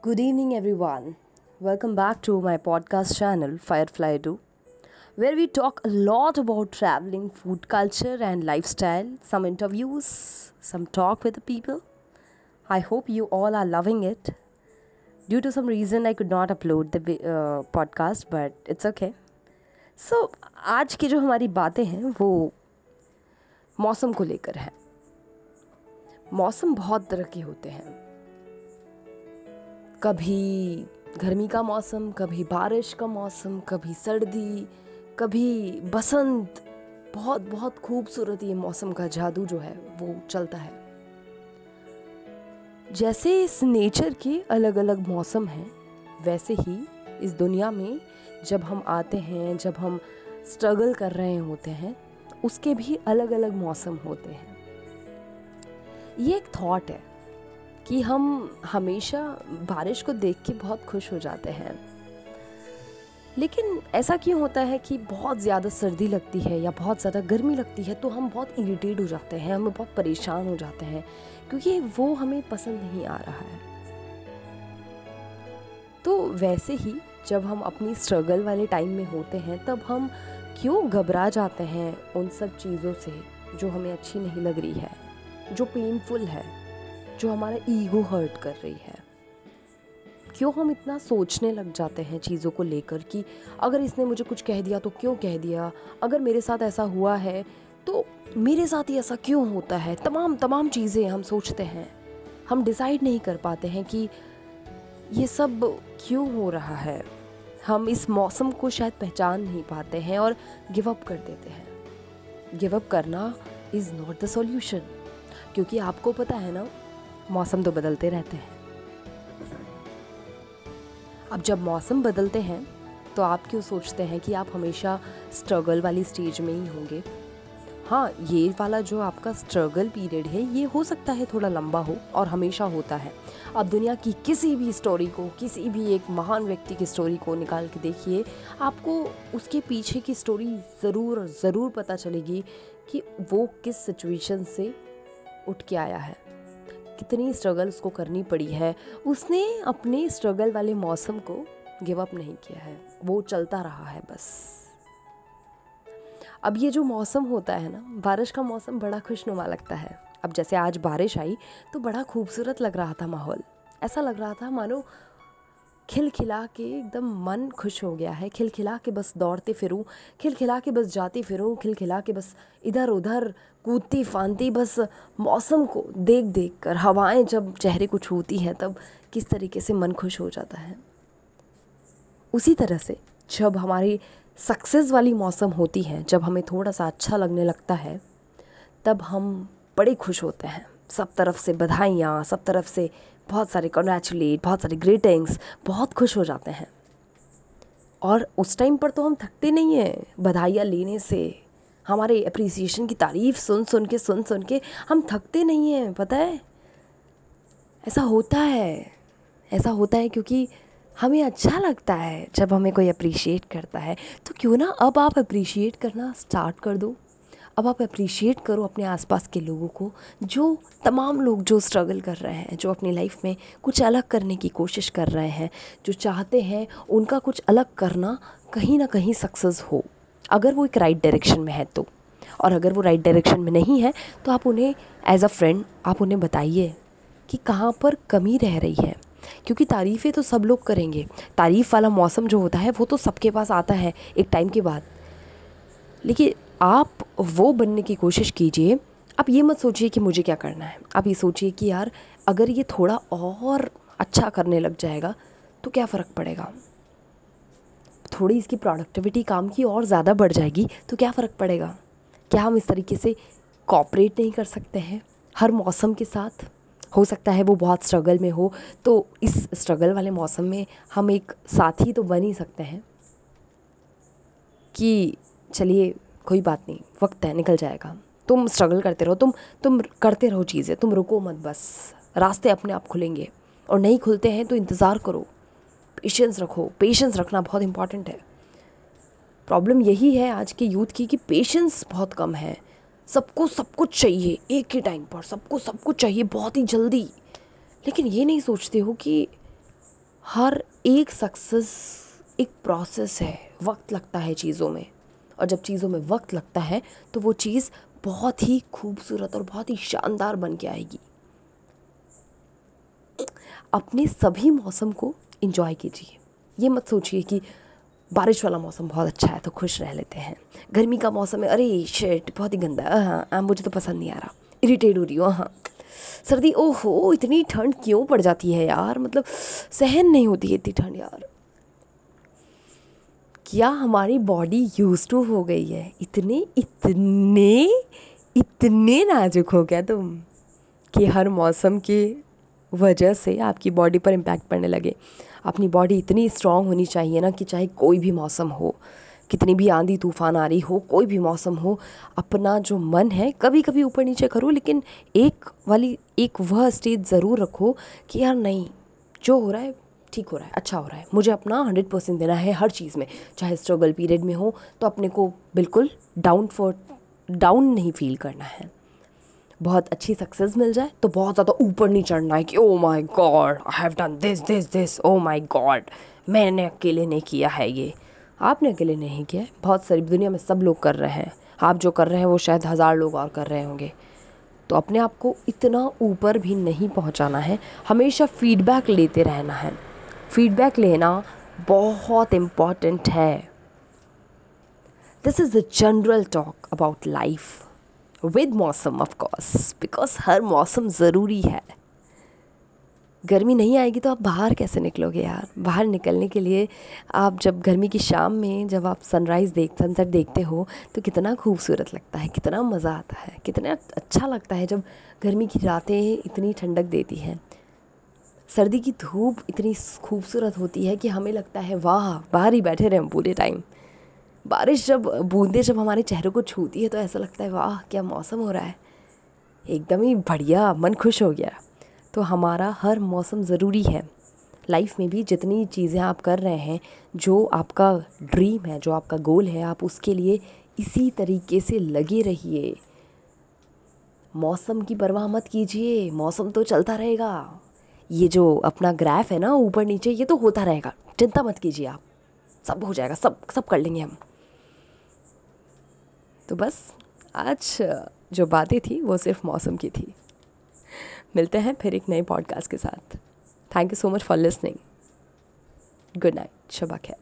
Good evening, everyone. Welcome back to my podcast channel, Firefly Do, where we talk a lot about traveling, food culture, and lifestyle, some interviews, some talk with the people. I hope you all are loving it. Due to some reason, I could not upload the uh, podcast, but it's okay. So so, आज की जो हमारी बातें हैं वो मौसम को लेकर है मौसम बहुत तरह के होते हैं कभी गर्मी का मौसम, कभी बारिश का मौसम, कभी सर्दी, कभी बसंत। बहुत बहुत खूबसूरत ये मौसम का जादू जो है, वो चलता है। जैसे इस नेचर के अलग अलग मौसम हैं, वैसे ही इस दुनिया में जब हम आते हैं, जब हम स्ट्रगल कर रहे होते हैं, उसके भी अलग अलग मौसम होते हैं। ये एक थॉट है। कि हम हमेशा बारिश को देख के बहुत खुश हो जाते हैं। लेकिन ऐसा क्यों होता है कि बहुत ज़्यादा सर्दी लगती है या बहुत ज़्यादा गर्मी लगती है तो हम बहुत इरिटेट हो जाते हैं, हम बहुत परेशान हो जाते हैं, क्योंकि वो हमें पसंद नहीं आ रहा है। तो वैसे ही जब हम अपनी स्ट्रगल वाले टाइम में होते हैं, तब हम क्यों घबरा जाते हैं उन सब चीज़ों से जो हमें अच्छी नहीं लग रही है, जो पेनफुल है? जो हमारा ईगो हर्ट कर रही है। क्यों हम इतना सोचने लग जाते हैं चीज़ों को लेकर कि अगर इसने मुझे कुछ कह दिया तो क्यों कह दिया? अगर मेरे साथ ऐसा हुआ है तो मेरे साथ ही ऐसा क्यों होता है? तमाम तमाम चीज़ें हम सोचते हैं। हम डिसाइड नहीं कर पाते हैं कि ये सब क्यों हो रहा है। हम इस मौसम को शायद पहचान नहीं पाते हैं और गिव अप कर देते हैं। गिव अप करना इज़ नॉट द सॉल्यूशन क्योंकि आपको पता है ना मौसम तो बदलते रहते हैं। अब जब मौसम बदलते हैं तो आप क्यों सोचते हैं कि आप हमेशा स्ट्रगल वाली स्टेज में ही होंगे? हाँ ये वाला जो आपका स्ट्रगल पीरियड है, ये हो सकता है थोड़ा लंबा हो और हमेशा होता है। अब दुनिया की किसी भी स्टोरी को, किसी भी एक महान व्यक्ति की स्टोरी को निकाल के देखिए, आपको उसके पीछे की स्टोरी ज़रूर ज़रूर पता चलेगी कि वो किस सिचुएशन से उठ के आया है। कितनी स्ट्रगल उसको करनी पड़ी है। उसने अपने स्ट्रगल वाले मौसम को गिव अप नहीं किया है। वो चलता रहा है बस। अब ये जो मौसम होता है ना, बारिश का मौसम बड़ा खुशनुमा लगता है। अब जैसे आज बारिश आई तो बड़ा खूबसूरत लग रहा था माहौल। ऐसा लग रहा था, मानो खिलखिला के एकदम मन खुश हो गया है। खिलखिला के बस दौड़ते फिरूं, खिलखिला के बस जाती फिरूं, खिलखिला के बस इधर उधर कूदती फानती बस मौसम को देख देख कर हवाएँ जब चेहरे को छूती हैं, तब किस तरीके से मन खुश हो जाता है। उसी तरह से जब हमारी सक्सेस वाली मौसम होती है, जब हमें थोड़ा सा अच्छा लगने लगता है, तब हम बड़े खुश होते हैं। सब तरफ़ से बधाइयाँ, सब तरफ़ से बहुत सारे कॉन्ग्रेचुलेट बहुत सारे ग्रीटिंग्स बहुत खुश हो जाते हैं। और उस टाइम पर तो हम थकते नहीं हैं बधाइयाँ लेने से। हमारे अप्रिसिएशन की तारीफ़ सुन सुन के, सुन सुन के हम थकते नहीं हैं, पता है? ऐसा होता है। ऐसा होता है क्योंकि हमें अच्छा लगता है जब हमें कोई अप्रिशिएट करता है। तो क्यों ना अब आप अप्रिशिएट करना स्टार्ट कर दो। अब आप अप्रिशिएट करो अपने आसपास के लोगों को, जो तमाम लोग जो स्ट्रगल कर रहे हैं, जो अपनी लाइफ में कुछ अलग करने की कोशिश कर रहे हैं, जो चाहते हैं उनका कुछ अलग करना कहीं ना कहीं सक्सेस हो। अगर वो एक राइट डायरेक्शन में है तो। और अगर वो राइट डायरेक्शन में नहीं है तो आप उन्हें एज अ फ्रेंड आप उन्हें बताइए कि कहाँ पर कमी रह रही है। क्योंकि तारीफ़ें तो सब लोग करेंगे। तारीफ़ वाला मौसम जो होता है, वो तो सबके पास आता है एक टाइम के बाद। लेकिन आप वो बनने की कोशिश कीजिए। आप ये मत सोचिए कि मुझे क्या करना है। आप ये सोचिए कि यार, अगर ये थोड़ा और अच्छा करने लग जाएगा तो क्या फ़र्क पड़ेगा? थोड़ी इसकी प्रोडक्टिविटी काम की और ज़्यादा बढ़ जाएगी तो क्या फ़र्क पड़ेगा? क्या हम इस तरीके से कॉपरेट नहीं कर सकते हैं? हर मौसम के साथ? हो सकता है वो बहुत स्ट्रगल में हो तो इस स्ट्रगल वाले मौसम में हम एक साथी तो बन ही सकते हैं। कि चलिए कोई बात नहीं, वक्त है, निकल जाएगा। तुम स्ट्रगल करते रहो, तुम तुम करते रहो चीज़ें, तुम रुको मत बस। रास्ते अपने आप खुलेंगे और नहीं खुलते हैं तो इंतज़ार करो। पेशेंस रखो पेशेंस रखना बहुत इंपॉर्टेंट है। प्रॉब्लम यही है आज के यूथ की कि पेशेंस बहुत कम है। सबको सब कुछ चाहिए, एक ही टाइम पर सबको सब कुछ चाहिए, बहुत ही जल्दी। लेकिन ये नहीं सोचते हो कि हर एक सक्सेस एक प्रोसेस है, वक्त लगता है चीज़ों में। और जब चीज़ों में वक्त लगता है तो वो चीज़ बहुत ही खूबसूरत और बहुत ही शानदार बन के आएगी। अपने सभी मौसम को इन्जॉय कीजिए। ये मत सोचिए कि बारिश वाला मौसम बहुत अच्छा है तो खुश रह लेते हैं। गर्मी का मौसम है, अरे शेट बहुत ही गंदा है। हाँ मुझे तो पसंद नहीं आ रहा। इरिटेट हो रही हूँ हाँ। सर्दी, ओहो, इतनी ठंड क्यों पड़ जाती है यार? मतलब सहन नहीं होती है इतनी ठंड यार। क्या हमारी बॉडी यूज़ टू हो गई है? इतने इतने इतने नाजुक हो गया तुम कि हर मौसम की वजह से आपकी बॉडी पर इम्पैक्ट पड़ने लगे। अपनी बॉडी इतनी स्ट्रांग होनी चाहिए ना कि चाहे कोई भी मौसम हो, कितनी भी आंधी तूफ़ान आ रही हो, कोई भी मौसम हो, अपना जो मन है कभी कभी ऊपर नीचे करो, लेकिन एक वाली, एक वह स्टेज ज़रूर रखो कि यार नहीं, जो हो रहा है ठीक हो रहा है अच्छा हो रहा है। मुझे अपना हंड्रेड परसेंट देना है हर चीज़ में, चाहे स्ट्रगल पीरियड में हो तो अपने को बिल्कुल डाउन फॉर डाउन नहीं फील करना है। बहुत अच्छी सक्सेस मिल जाए तो बहुत ज़्यादा ऊपर नहीं चढ़ना है कि ओ my god I have done this this this oh my god मैंने अकेले नहीं किया है ये। आपने अकेले नहीं किया है, बहुत सारी दुनिया में सब लोग कर रहे हैं। आप जो कर रहे हैं, वो शायद हज़ार लोग और कर रहे होंगे। तो अपने आप को इतना ऊपर भी नहीं पहुंचाना है, हमेशा फीडबैक लेते रहना है। फीडबैक लेना बहुत इंपॉर्टेंट है। This is the general talk about life with मौसम ऑफ़ कोर्स बिकॉज़ हर मौसम ज़रूरी है। गर्मी नहीं आएगी तो आप बाहर कैसे निकलोगे यार? बाहर निकलने के लिए आप जब गर्मी की शाम में जब आप सनराइज़ देख सनसेट देखते हो तो कितना खूबसूरत लगता है, कितना मज़ा आता है, कितना अच्छा लगता है जब गर्मी की रातें इतनी ठंडक देती हैं। सर्दी की धूप इतनी खूबसूरत होती है कि हमें लगता है, वाह, बाहर ही बैठे रहे हम पूरे टाइम बारिश जब, बूंदें जब हमारे चेहरों को छूती है तो ऐसा लगता है, वाह, क्या मौसम हो रहा है। एकदम ही बढ़िया, मन खुश हो गया। तो हमारा हर मौसम ज़रूरी है। लाइफ में भी जितनी चीज़ें आप कर रहे हैं, जो आपका ड्रीम है, जो आपका गोल है, आप उसके लिए इसी तरीके से लगे रहिए। मौसम की परवाह मत कीजिए, मौसम तो चलता रहेगा। ये जो अपना ग्राफ है ना, ऊपर नीचे, ये तो होता रहेगा। चिंता मत कीजिए आप। सब हो जाएगा, सब सब कर लेंगे हम। तो बस, आज जो बातें थी, वो सिर्फ़ मौसम की थी। मिलते हैं फिर एक नए पॉडकास्ट के साथ। Thank you so much for listening good night Shaba खैर